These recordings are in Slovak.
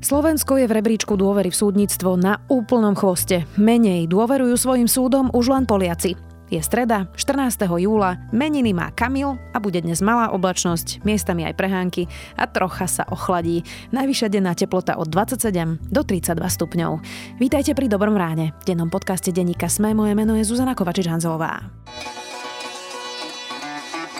Slovensko je v rebríčku dôvery v súdnictvo na úplnom chvoste. Menej dôverujú svojim súdom už len Poliaci. Je streda, 14. júla, meniny má Kamil a bude dnes malá oblačnosť, miestami aj prehánky a trocha sa ochladí. Najvyššia denná teplota od 27 do 32 stupňov. Vítajte pri Dobrom ráne. V dennom podcaste denníka Sme moje meno je Zuzana Kovačič-Hanzelová.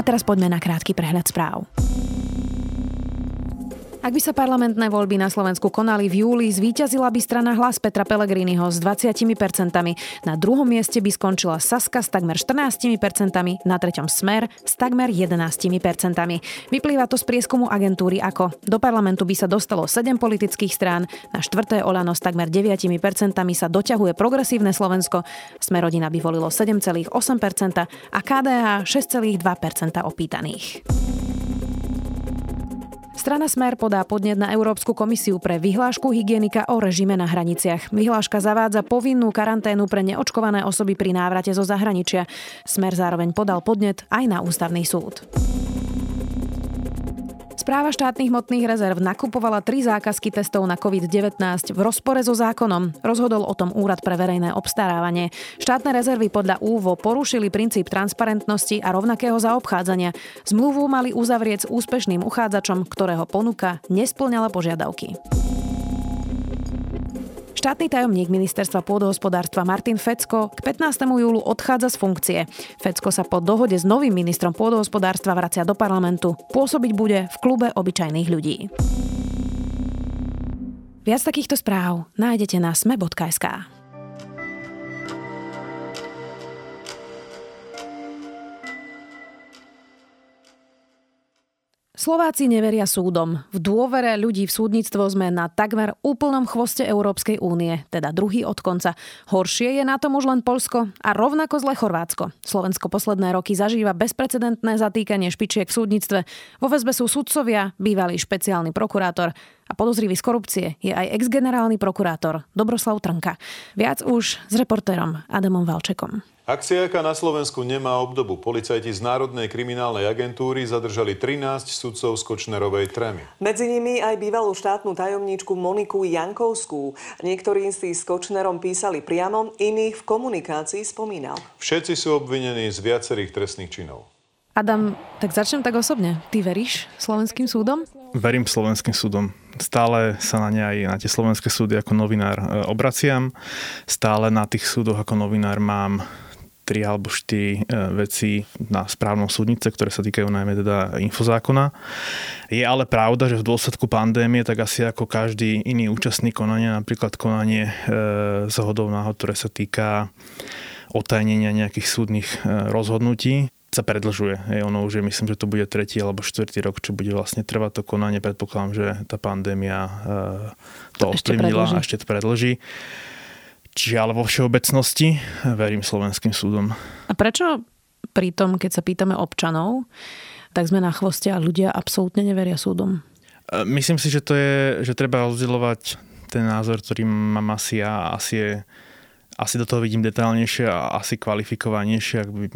A teraz poďme na krátky prehľad správ. Ak by sa parlamentné voľby na Slovensku konali v júli, zvíťazila by strana hlas Petra Pellegriniho s 20%. Na druhom mieste by skončila Saska s takmer 14%, na treťom Smer s takmer 11%. Vyplýva to z prieskumu agentúry ako do parlamentu by sa dostalo 7 politických strán, na štvrté Olano s takmer 9% sa doťahuje progresívne Slovensko, Smerodina by volilo 7,8% a KDH 6,2% opýtaných. Strana Smer podá podnet na Európsku komisiu pre vyhlášku hygienika o režime na hraniciach. Vyhláška zavádza povinnú karanténu pre neočkované osoby pri návrate zo zahraničia. Smer zároveň podal podnet aj na ústavný súd. Správa štátnych hmotných rezerv nakupovala tri zákazky testov na COVID-19 v rozpore so zákonom. Rozhodol o tom Úrad pre verejné obstarávanie. Štátne rezervy podľa úvo porušili princíp transparentnosti a rovnakého zaobchádzania. Zmluvu mali uzavrieť s úspešným uchádzačom, ktorého ponuka nesplňala požiadavky. Štátny tajomník ministerstva pôdohospodárstva Martin Fecko k 15. júlu odchádza z funkcie. Fecko sa po dohode s novým ministrom pôdohospodárstva vracia do parlamentu. Pôsobiť bude v klube obyčajných ľudí. Viac takýchto správ nájdete na sme.sk. Slováci neveria súdom. V dôvere ľudí v súdnictvo sme na takmer úplnom chvoste Európskej únie, teda druhý od konca. Horšie je na tom už len Polsko a rovnako zle Chorvátsko. Slovensko posledné roky zažíva bezprecedentné zatýkanie špičiek v súdnictve. Vo väzbe sú sudcovia, bývalý špeciálny prokurátor a podozrivý z korupcie je aj ex-generálny prokurátor Dobroslav Trnka. Viac už s reportérom Adamom Valčekom. Akciáka na Slovensku nemá obdobu. Policajti z Národnej kriminálnej agentúry zadržali 13 sudcov z Kočnerovej trémy. Medzi nimi aj bývalú štátnu tajomníčku Moniku Jankovskú. Niektorí si s Kočnerom písali priamo, iných v komunikácii spomínal. Všetci sú obvinení z viacerých trestných činov. Adam, tak začnem tak osobne. Ty veríš slovenským súdom? Verím slovenským súdom. Stále sa na ne aj na tie slovenské súdy ako novinár e, obraciam. Stále na tých súdoch ako novinár mám tri alebo štyri e, veci na správnom súdnice, ktoré sa týkajú najmä teda infozákona. Je ale pravda, že v dôsledku pandémie, tak asi ako každý iný účastník konania, napríklad konanie e, zhodov náhod, ktoré sa týka otajnenia nejakých súdnych e, rozhodnutí, sa predlžuje. Je ono už je, myslím, že to bude tretí alebo štvrtý rok, čo bude vlastne trvať to konanie. Predpokladám, že tá pandémia to ovplyvnila a ešte to predlží. Ale vo všeobecnosti verím slovenským súdom. A prečo pri tom, keď sa pýtame občanov, tak sme na chvoste a ľudia absolútne neveria súdom? E, myslím si, že to je, že treba rozdielovať ten názor, ktorý mám asi ja, asi je asi do toho vidím detálnejšie a asi kvalifikovanejšie, ak by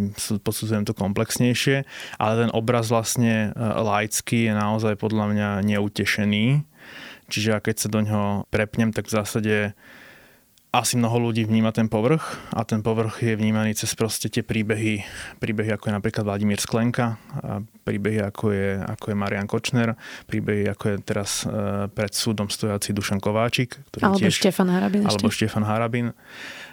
podsudzujem to komplexnejšie, ale ten obraz vlastne e, laický je naozaj podľa mňa neutešený. Čiže keď sa do ňoho prepnem, tak v zásade asi mnoho ľudí vníma ten povrch a ten povrch je vnímaný cez proste tie príbehy, príbehy ako je napríklad Vladimír Sklenka, a príbehy ako je, ako je Marian Kočner, príbehy ako je teraz e, pred súdom stojací Dušan Kováčik. Ktorý alebo tiež, Štefan Harabin. Alebo ešte. Štefan Harabin.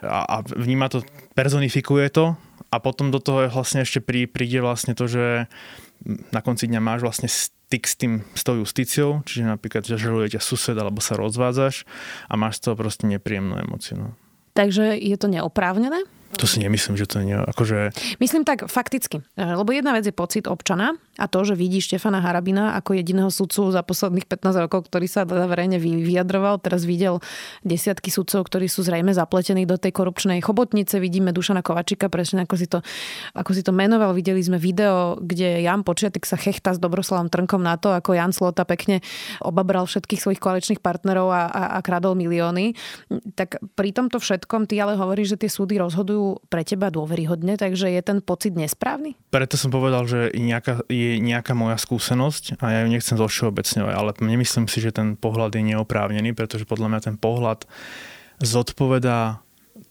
A, a vníma to, personifikuje to a potom do toho vlastne ešte prí, príde vlastne to, že na konci dňa máš vlastne styk s tým, s tou justíciou, čiže napríklad žaluje ťa sused alebo sa rozvádzaš a máš z toho proste nepríjemnú emociu. No. Takže je to neoprávnené? To si nemyslím, že to nie akože... Myslím tak fakticky. Lebo jedna vec je pocit občana, a to, že vidí Štefana Harabina ako jediného sudcu za posledných 15 rokov, ktorý sa teda verejne vyjadroval. Teraz videl desiatky sudcov, ktorí sú zrejme zapletení do tej korupčnej chobotnice. Vidíme Dušana Kovačika, presne ako si to, ako si to menoval. Videli sme video, kde Jan Počiatek sa chechta s Dobroslavom Trnkom na to, ako Jan Slota pekne obabral všetkých svojich koaličných partnerov a, a, a kradol milióny. Tak pri tomto všetkom ty ale hovoríš, že tie súdy rozhodujú pre teba dôveryhodne, takže je ten pocit nesprávny? Preto som povedal, že nejaká, je nejaká moja skúsenosť a ja ju nechcem zovšeobecňovať, ale nemyslím si, že ten pohľad je neoprávnený, pretože podľa mňa ten pohľad zodpovedá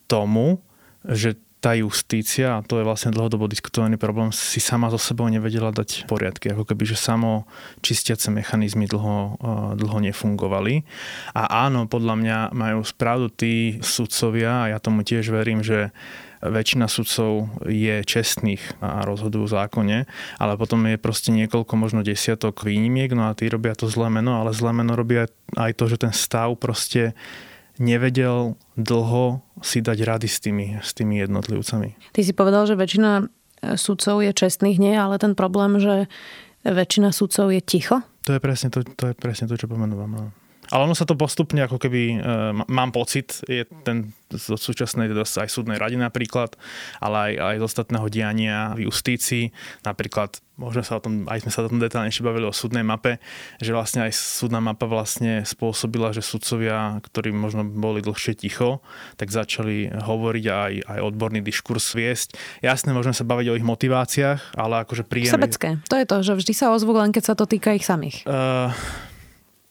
tomu, že tá justícia, a to je vlastne dlhodobo diskutovaný problém, si sama so sebou nevedela dať poriadky, ako keby, že samo čistiace mechanizmy dlho, eh, dlho nefungovali. A áno, podľa mňa majú správdu tí sudcovia, a ja tomu tiež verím, že väčšina sudcov je čestných a rozhodujú v zákone, ale potom je proste niekoľko, možno desiatok výnimiek, no a tí robia to zlé meno, ale zlé meno robia aj to, že ten stav proste nevedel dlho si dať rady s tými, s tými jednotlivcami. Ty si povedal, že väčšina e, sudcov je čestných, nie, ale ten problém, že väčšina sudcov je ticho? To je presne to, to, je presne to čo pomenúvam. Ale ono sa to postupne, ako keby, e, mám pocit, je ten zo súčasnej teda aj súdnej rady napríklad, ale aj, aj z ostatného diania v justícii. Napríklad, možno sa o tom, aj sme sa o tom detálnejšie bavili o súdnej mape, že vlastne aj súdna mapa vlastne spôsobila, že sudcovia, ktorí možno boli dlhšie ticho, tak začali hovoriť a aj, aj odborný diskurs viesť. Jasné, môžeme sa baviť o ich motiváciách, ale akože príjem... Sebecké. To je to, že vždy sa ozvú len keď sa to týka ich samých. Uh,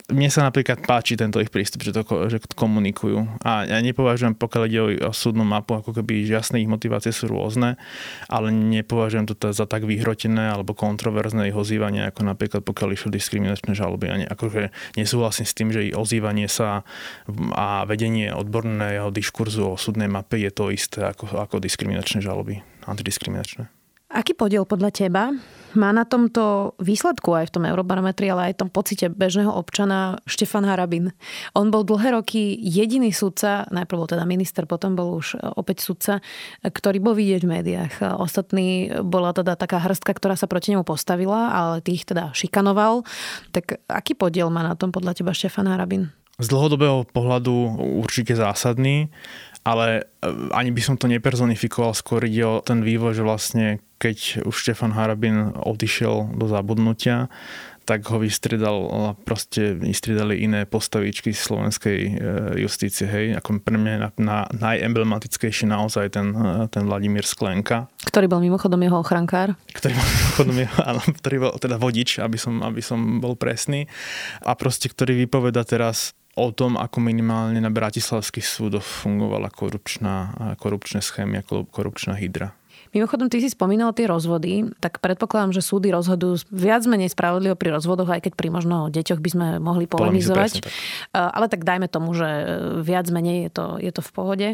mne sa napríklad páči tento ich prístup, že to, že komunikujú. A ja nepovažujem, pokiaľ ide o, súdnu mapu, ako keby jasné ich motivácie sú rôzne, ale nepovažujem to za tak vyhrotené alebo kontroverzné ich ozývanie, ako napríklad pokiaľ išlo diskriminačné žaloby. A ne, akože nesúhlasím s tým, že ich ozývanie sa a vedenie odborného diskurzu o súdnej mape je to isté ako, ako diskriminačné žaloby, antidiskriminačné. Aký podiel podľa teba má na tomto výsledku aj v tom eurobarometri, ale aj v tom pocite bežného občana Štefan Harabin? On bol dlhé roky jediný sudca, najprv bol teda minister, potom bol už opäť sudca, ktorý bol vidieť v médiách. Ostatní bola teda taká hrstka, ktorá sa proti nemu postavila, ale tých teda šikanoval. Tak aký podiel má na tom podľa teba Štefan Harabin? Z dlhodobého pohľadu určite zásadný ale e, ani by som to nepersonifikoval, skôr ide o ten vývoj, že vlastne keď už Štefan Harabin odišiel do zabudnutia, tak ho vystredal, proste vystredali iné postavičky slovenskej e, justície. Hej. Ako pre mňa na, na, najemblematickejší naozaj ten, e, ten Vladimír Sklenka. Ktorý bol mimochodom jeho ochrankár. Ktorý bol mimochodom jeho, áno, ktorý bol teda vodič, aby som, aby som bol presný. A proste, ktorý vypoveda teraz o tom, ako minimálne na bratislavských súdoch fungovala korupčná, korupčné schémy ako korupčná hydra. Mimochodom, ty si spomínal tie rozvody, tak predpokladám, že súdy rozhodujú viac menej spravodlivo pri rozvodoch, aj keď pri možno deťoch by sme mohli polemizovať. Ale tak dajme tomu, že viac menej je to, je to v pohode.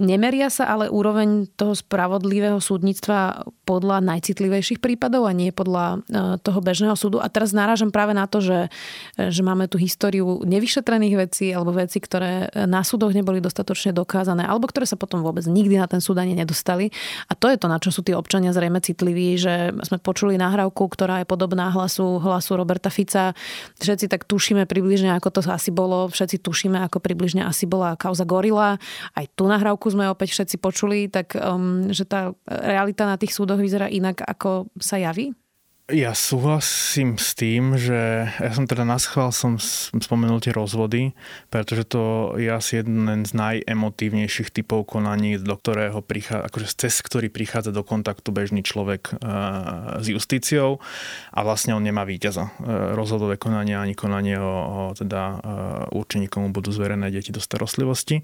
Nemeria sa ale úroveň toho spravodlivého súdnictva podľa najcitlivejších prípadov a nie podľa e, toho bežného súdu. A teraz náražam práve na to, že, že máme tú históriu nevyšetrených vecí alebo vecí, ktoré na súdoch neboli dostatočne dokázané alebo ktoré sa potom vôbec nikdy na ten súd ani nedostali. A to je to, na čo sú tí občania zrejme citliví, že sme počuli nahrávku, ktorá je podobná hlasu, hlasu Roberta Fica. Všetci tak tušíme približne, ako to asi bolo. Všetci tušíme, ako približne asi bola kauza Gorila. Aj tu nahrávku rozprávku sme opäť všetci počuli, tak um, že tá realita na tých súdoch vyzerá inak, ako sa javí? Ja súhlasím s tým, že ja som teda na schvál som spomenul tie rozvody, pretože to je asi jeden z najemotívnejších typov konaní, do ktorého prichádza, akože cez ktorý prichádza do kontaktu bežný človek e, s justíciou a vlastne on nemá víťaza. E, rozhodové konanie ani konanie o, o teda e, určení, komu budú zverené deti do starostlivosti.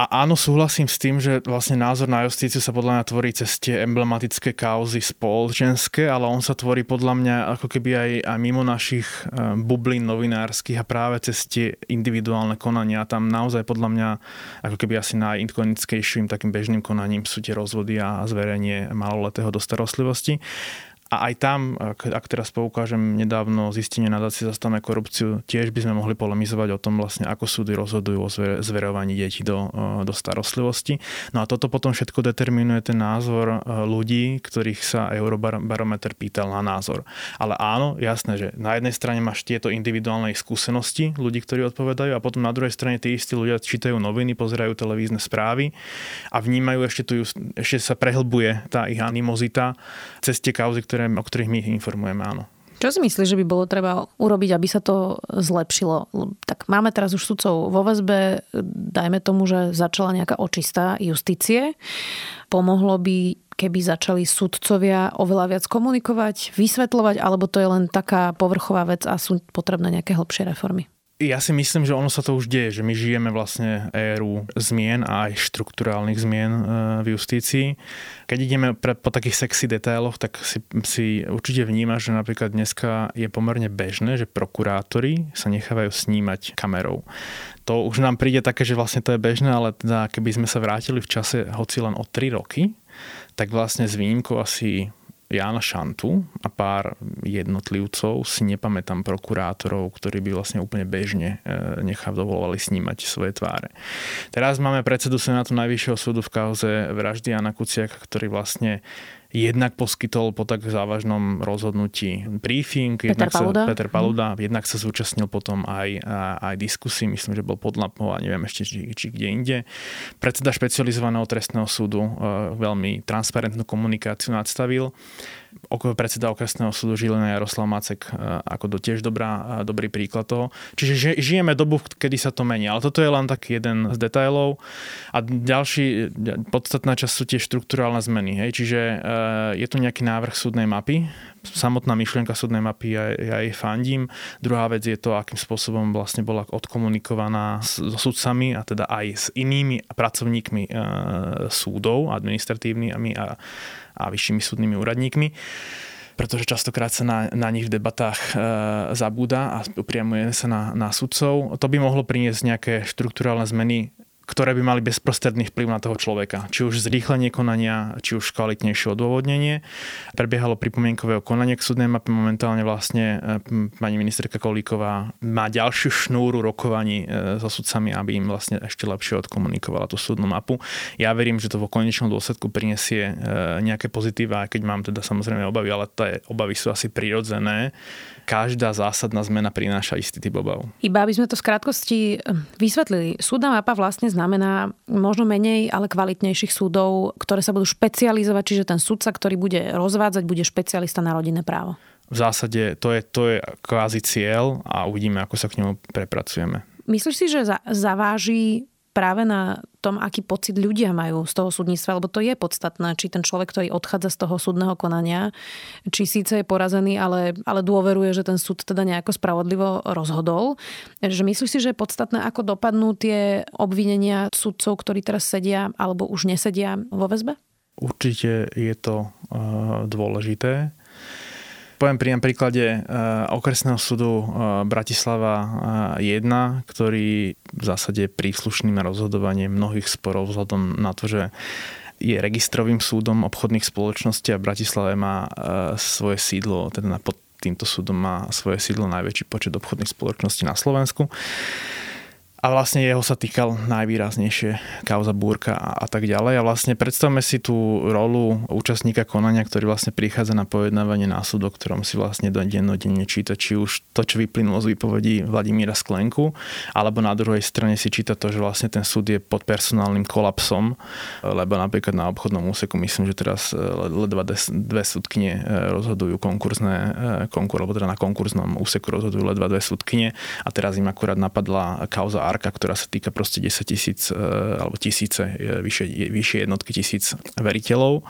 A áno, súhlasím s tým, že vlastne názor na justíciu sa podľa mňa tvorí cez tie emblematické kauzy spoločenské, ale on sa tvorí podľa mňa ako keby aj, aj mimo našich eh, bublín novinárskych a práve cez tie individuálne konania. Tam naozaj podľa mňa ako keby asi najikonickejším takým bežným konaním sú tie rozvody a zverenie maloletého do starostlivosti. A aj tam, ak, ak teraz poukážem nedávno zistenie nadácie zastavme korupciu, tiež by sme mohli polemizovať o tom vlastne, ako súdy rozhodujú o zverovaní detí do, do starostlivosti. No a toto potom všetko determinuje ten názor ľudí, ktorých sa Eurobarometer pýtal na názor. Ale áno, jasné, že na jednej strane máš tieto individuálne skúsenosti ľudí, ktorí odpovedajú a potom na druhej strane tí istí ľudia čítajú noviny, pozerajú televízne správy a vnímajú ešte tu, ešte sa prehlbuje tá ich animozita cez tie kauzy, ktoré ktoré, o ktorých my informujeme, áno. Čo si myslíš, že by bolo treba urobiť, aby sa to zlepšilo? Tak máme teraz už sudcov vo väzbe, dajme tomu, že začala nejaká očistá justície. Pomohlo by, keby začali sudcovia oveľa viac komunikovať, vysvetľovať, alebo to je len taká povrchová vec a sú potrebné nejaké hlbšie reformy? Ja si myslím, že ono sa to už deje, že my žijeme vlastne éru zmien a aj štruktúrálnych zmien e, v justícii. Keď ideme pre, po takých sexy detailoch, tak si, si určite vníma, že napríklad dneska je pomerne bežné, že prokurátori sa nechávajú snímať kamerou. To už nám príde také, že vlastne to je bežné, ale teda keby sme sa vrátili v čase hoci len o 3 roky, tak vlastne s výnimkou asi Jána Šantu a pár jednotlivcov, si nepamätám prokurátorov, ktorí by vlastne úplne bežne e, nechав dovolovali snímať svoje tváre. Teraz máme predsedu Senátu Najvyššieho súdu v kauze vraždy Jana Kuciaka, ktorý vlastne jednak poskytol po tak závažnom rozhodnutí briefing. Peter Paluda. Sa, Peter Paluda. Mm. Jednak sa zúčastnil potom aj, aj diskusí, myslím, že bol pod Lapou a neviem ešte, či, či kde inde. Predseda špecializovaného trestného súdu e, veľmi transparentnú komunikáciu nadstavil predseda okresného súdu Žilina Jaroslav Macek e, ako do tiež dobrá, dobrý príklad toho. Čiže žijeme dobu, kedy sa to mení. Ale toto je len taký jeden z detailov. A ďalší, podstatná časť sú tie štruktúrálne zmeny. Hej. Čiže e, je tu nejaký návrh súdnej mapy, samotná myšlienka súdnej mapy, ja, ja jej fandím. Druhá vec je to, akým spôsobom vlastne bola odkomunikovaná so sudcami a teda aj s inými pracovníkmi e, súdov, administratívnymi a, a vyššími súdnymi úradníkmi pretože častokrát sa na, na nich v debatách e, zabúda a upriamuje sa na, na sudcov. To by mohlo priniesť nejaké štruktúrálne zmeny ktoré by mali bezprostredný vplyv na toho človeka. Či už zrýchlenie konania, či už kvalitnejšie odôvodnenie. Prebiehalo pripomienkového konanie k súdnej mape. Momentálne vlastne e, pani ministerka Kolíková má ďalšiu šnúru rokovaní e, so sudcami, aby im vlastne ešte lepšie odkomunikovala tú súdnu mapu. Ja verím, že to vo konečnom dôsledku prinesie e, nejaké pozitíva, keď mám teda samozrejme obavy, ale tie obavy sú asi prirodzené každá zásadná zmena prináša istý typ obav. Iba aby sme to v krátkosti vysvetlili. Súdna mapa vlastne znamená možno menej, ale kvalitnejších súdov, ktoré sa budú špecializovať, čiže ten sudca, ktorý bude rozvádzať, bude špecialista na rodinné právo. V zásade to je, to je kvázi cieľ a uvidíme, ako sa k nemu prepracujeme. Myslíš si, že zaváži práve na tom, aký pocit ľudia majú z toho súdnictva, lebo to je podstatné, či ten človek, ktorý odchádza z toho súdneho konania, či síce je porazený, ale, ale dôveruje, že ten súd teda nejako spravodlivo rozhodol. Že myslíš si, že je podstatné, ako dopadnú tie obvinenia sudcov, ktorí teraz sedia alebo už nesedia vo väzbe? Určite je to uh, dôležité. Poviem pri príklade uh, okresného súdu uh, Bratislava 1, uh, ktorý v zásade príslušným rozhodovanie mnohých sporov vzhľadom na to, že je registrovým súdom obchodných spoločností a v Bratislave má svoje sídlo, teda pod týmto súdom má svoje sídlo najväčší počet obchodných spoločností na Slovensku a vlastne jeho sa týkal najvýraznejšie kauza Búrka a, a tak ďalej. A vlastne predstavme si tú rolu účastníka konania, ktorý vlastne prichádza na pojednávanie súd, o ktorom si vlastne dennodenne číta, či už to, čo vyplynulo z výpovedí Vladimíra Sklenku, alebo na druhej strane si číta to, že vlastne ten súd je pod personálnym kolapsom, lebo napríklad na obchodnom úseku myslím, že teraz e, ledva dve súdkyne e, rozhodujú konkurzné, e, konkur, alebo teda na konkurznom úseku rozhodujú ledva dve súdkyne a teraz im akurát napadla kauza Arka, ktorá sa týka proste 10 tisíc e, alebo tisíce, vyššie, vyššie jednotky tisíc veriteľov.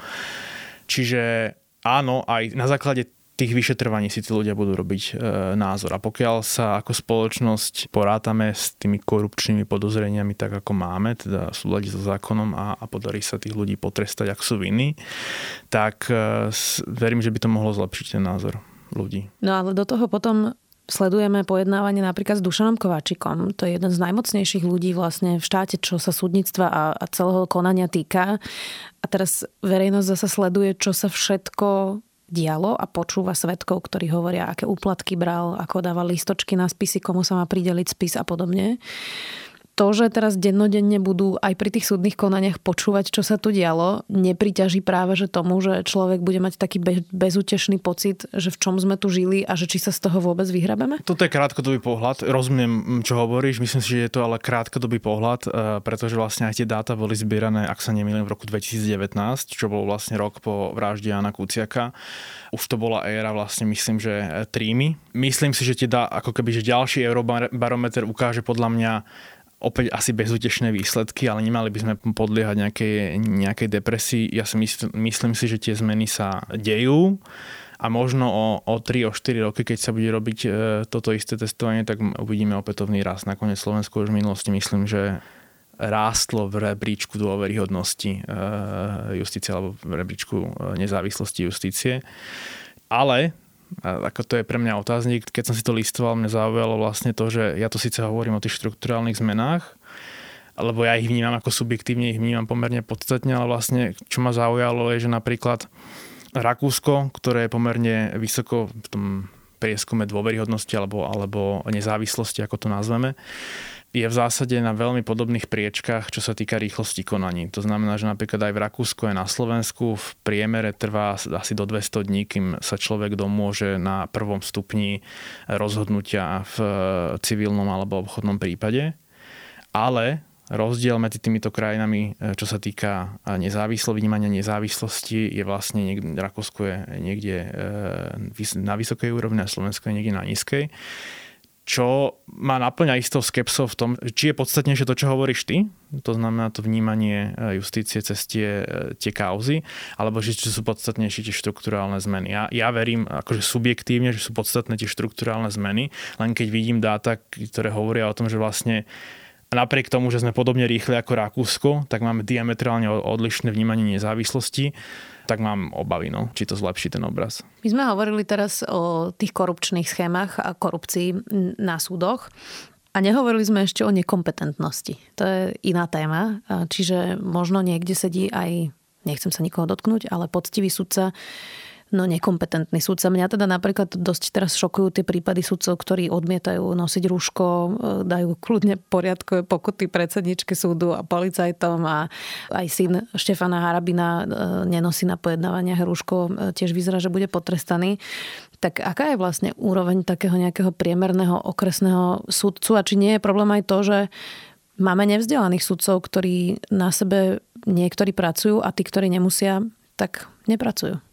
Čiže áno, aj na základe tých vyšetrovaní si tí ľudia budú robiť e, názor. A pokiaľ sa ako spoločnosť porátame s tými korupčnými podozreniami tak, ako máme, teda súľadiť so zákonom a, a podarí sa tých ľudí potrestať, ak sú vinní, tak e, verím, že by to mohlo zlepšiť ten názor ľudí. No ale do toho potom sledujeme pojednávanie napríklad s Dušanom Kováčikom. To je jeden z najmocnejších ľudí vlastne v štáte, čo sa súdnictva a, a celého konania týka. A teraz verejnosť zase sleduje, čo sa všetko dialo a počúva svetkov, ktorí hovoria, aké úplatky bral, ako dával listočky na spisy, komu sa má prideliť spis a podobne to, že teraz dennodenne budú aj pri tých súdnych konaniach počúvať, čo sa tu dialo, nepriťaží práve že tomu, že človek bude mať taký bezútešný pocit, že v čom sme tu žili a že či sa z toho vôbec vyhrabeme? Toto je krátkodobý pohľad. Rozumiem, čo hovoríš. Myslím si, že je to ale krátkodobý pohľad, eh, pretože vlastne aj tie dáta boli zbierané, ak sa nemýlim, v roku 2019, čo bol vlastne rok po vražde Jana Kuciaka. Už to bola éra vlastne, myslím, že eh, trímy. Myslím si, že dá, ako keby, že ďalší eurobarometer ukáže podľa mňa opäť asi bezútešné výsledky, ale nemali by sme podliehať nejakej, nejakej depresii. Ja si mysl, myslím si, že tie zmeny sa dejú a možno o, o 3, o 4 roky, keď sa bude robiť e, toto isté testovanie, tak uvidíme opätovný rast. Nakoniec Slovensko už v minulosti myslím, že rástlo v rebríčku dôveryhodnosti e, justície alebo v rebríčku e, nezávislosti justície. Ale a ako to je pre mňa otáznik, keď som si to listoval, mňa zaujalo vlastne to, že ja to síce hovorím o tých štruktúrálnych zmenách, lebo ja ich vnímam ako subjektívne, ich vnímam pomerne podstatne, ale vlastne čo ma zaujalo je, že napríklad Rakúsko, ktoré je pomerne vysoko v tom prieskume dôveryhodnosti alebo, alebo nezávislosti, ako to nazveme, je v zásade na veľmi podobných priečkách, čo sa týka rýchlosti konaní. To znamená, že napríklad aj v Rakúsku aj na Slovensku v priemere trvá asi do 200 dní, kým sa človek domôže na prvom stupni rozhodnutia v civilnom alebo obchodnom prípade. Ale rozdiel medzi týmito krajinami, čo sa týka nezávislo vnímania nezávislosti, je vlastne niekde, Rakúsko je niekde e, na vysokej úrovni a Slovensko je niekde na nízkej čo ma naplňa istou skepsou v tom, či je podstatnejšie to, čo hovoríš ty, to znamená to vnímanie e, justície cez tie, e, tie kauzy, alebo že či sú podstatnejšie tie štruktúrálne zmeny. Ja, ja verím akože subjektívne, že sú podstatné tie štruktúrálne zmeny, len keď vidím dáta, ktoré hovoria o tom, že vlastne napriek tomu, že sme podobne rýchli ako Rakúsko, tak máme diametrálne odlišné vnímanie nezávislosti tak mám obavy, no, či to zlepší ten obraz. My sme hovorili teraz o tých korupčných schémach a korupcii na súdoch. A nehovorili sme ešte o nekompetentnosti. To je iná téma. Čiže možno niekde sedí aj, nechcem sa nikoho dotknúť, ale poctivý sudca, no nekompetentný sudca. Mňa teda napríklad dosť teraz šokujú tie prípady sudcov, ktorí odmietajú nosiť rúško, e, dajú kľudne poriadkové pokuty predsedničke súdu a policajtom a aj syn Štefana Harabina e, nenosí na pojednávaniach rúško, e, tiež vyzerá, že bude potrestaný. Tak aká je vlastne úroveň takého nejakého priemerného okresného sudcu a či nie je problém aj to, že máme nevzdelaných sudcov, ktorí na sebe niektorí pracujú a tí, ktorí nemusia, tak nepracujú?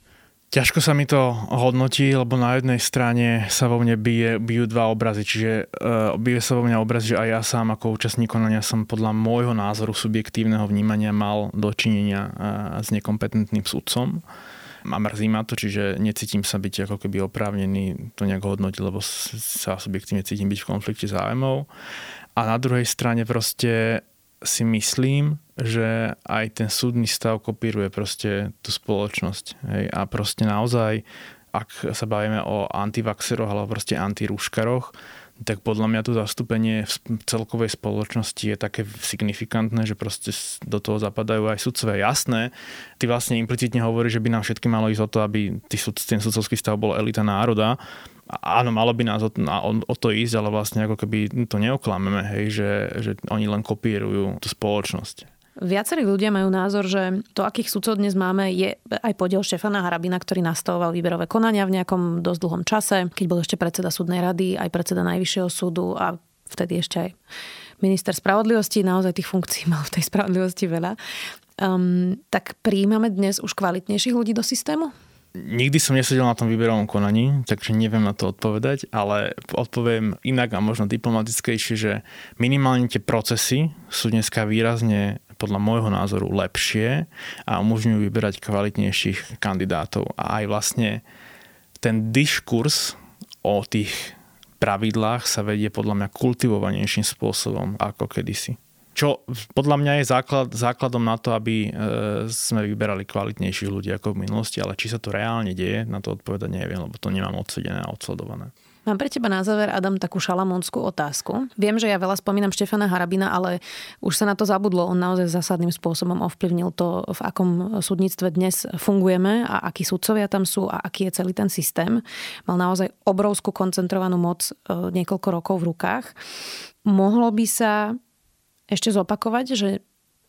Ťažko sa mi to hodnotí, lebo na jednej strane sa vo mne bije, bijú dva obrazy, čiže uh, bije sa vo mňa obraz, že aj ja sám ako účastník konania som podľa môjho názoru subjektívneho vnímania mal dočinenia uh, s nekompetentným sudcom. A mrzí ma to, čiže necítim sa byť ako keby oprávnený to nejak hodnotiť, lebo sa subjektívne cítim byť v konflikte zájmov. A na druhej strane proste si myslím, že aj ten súdny stav kopíruje proste tú spoločnosť. Hej? A proste naozaj, ak sa bavíme o antivaxeroch alebo proste antirúškaroch, tak podľa mňa to zastúpenie v celkovej spoločnosti je také signifikantné, že proste do toho zapadajú aj sudcové. Jasné, ty vlastne implicitne hovoríš, že by nám všetky malo ísť o to, aby ten sudcovský stav bol elita národa, áno, malo by nás o, o, to ísť, ale vlastne ako keby to neoklameme, hej, že, že oni len kopírujú tú spoločnosť. Viacerí ľudia majú názor, že to, akých sudcov dnes máme, je aj podiel Štefana Harabina, ktorý nastavoval výberové konania v nejakom dosť dlhom čase, keď bol ešte predseda súdnej rady, aj predseda Najvyššieho súdu a vtedy ešte aj minister spravodlivosti. Naozaj tých funkcií mal v tej spravodlivosti veľa. Um, tak príjmame dnes už kvalitnejších ľudí do systému? Nikdy som nesedel na tom výberovom konaní, takže neviem na to odpovedať, ale odpoviem inak a možno diplomatickejšie, že minimálne tie procesy sú dneska výrazne podľa môjho názoru lepšie a umožňujú vyberať kvalitnejších kandidátov. A aj vlastne ten diskurs o tých pravidlách sa vedie podľa mňa kultivovanejším spôsobom ako kedysi čo podľa mňa je základ, základom na to, aby e, sme vyberali kvalitnejších ľudí ako v minulosti, ale či sa to reálne deje, na to odpovedať neviem, lebo to nemám odsedené a odsledované. Mám pre teba na záver, Adam, takú šalamúnskú otázku. Viem, že ja veľa spomínam Štefana Harabina, ale už sa na to zabudlo. On naozaj zásadným spôsobom ovplyvnil to, v akom súdnictve dnes fungujeme a akí sudcovia tam sú a aký je celý ten systém. Mal naozaj obrovskú koncentrovanú moc e, niekoľko rokov v rukách. Mohlo by sa ešte zopakovať, že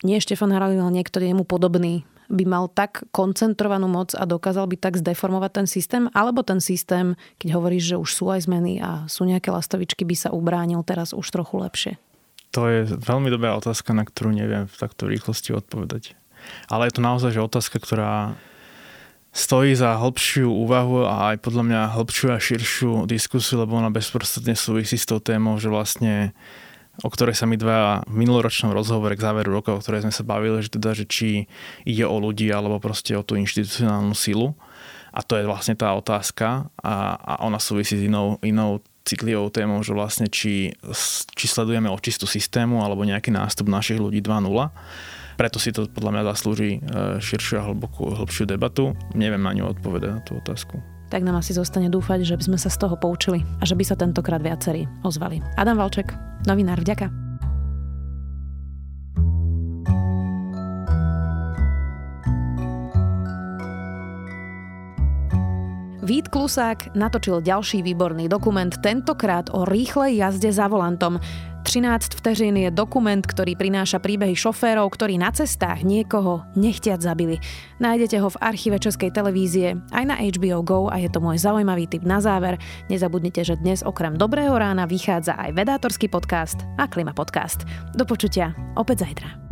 nie Štefan Harabin, ale niekto jemu podobný by mal tak koncentrovanú moc a dokázal by tak zdeformovať ten systém, alebo ten systém, keď hovoríš, že už sú aj zmeny a sú nejaké lastovičky, by sa ubránil teraz už trochu lepšie? To je veľmi dobrá otázka, na ktorú neviem v takto rýchlosti odpovedať. Ale je to naozaj že otázka, ktorá stojí za hĺbšiu úvahu a aj podľa mňa hĺbšiu a širšiu diskusiu, lebo ona bezprostredne súvisí s tou témou, že vlastne o ktorej sa mi dva v minuloročnom rozhovore k záveru roka, o ktorej sme sa bavili, že teda, že či ide o ľudí alebo proste o tú inštitucionálnu silu. A to je vlastne tá otázka a, a ona súvisí s inou, inou citlivou témou, že vlastne či, či sledujeme očistu systému alebo nejaký nástup našich ľudí 2.0. Preto si to podľa mňa zaslúži e, širšiu a hlbokú, hlbšiu debatu. Neviem na ňu odpovedať na tú otázku tak nám asi zostane dúfať, že by sme sa z toho poučili a že by sa tentokrát viacerí ozvali. Adam Valček, novinár, vďaka. Vít Klusák natočil ďalší výborný dokument, tentokrát o rýchlej jazde za volantom. 13 vteřin je dokument, ktorý prináša príbehy šoférov, ktorí na cestách niekoho nechtiac zabili. Nájdete ho v archíve Českej televízie aj na HBO GO a je to môj zaujímavý tip na záver. Nezabudnite, že dnes okrem Dobrého rána vychádza aj vedátorský podcast a klima podcast. Do počutia opäť zajtra.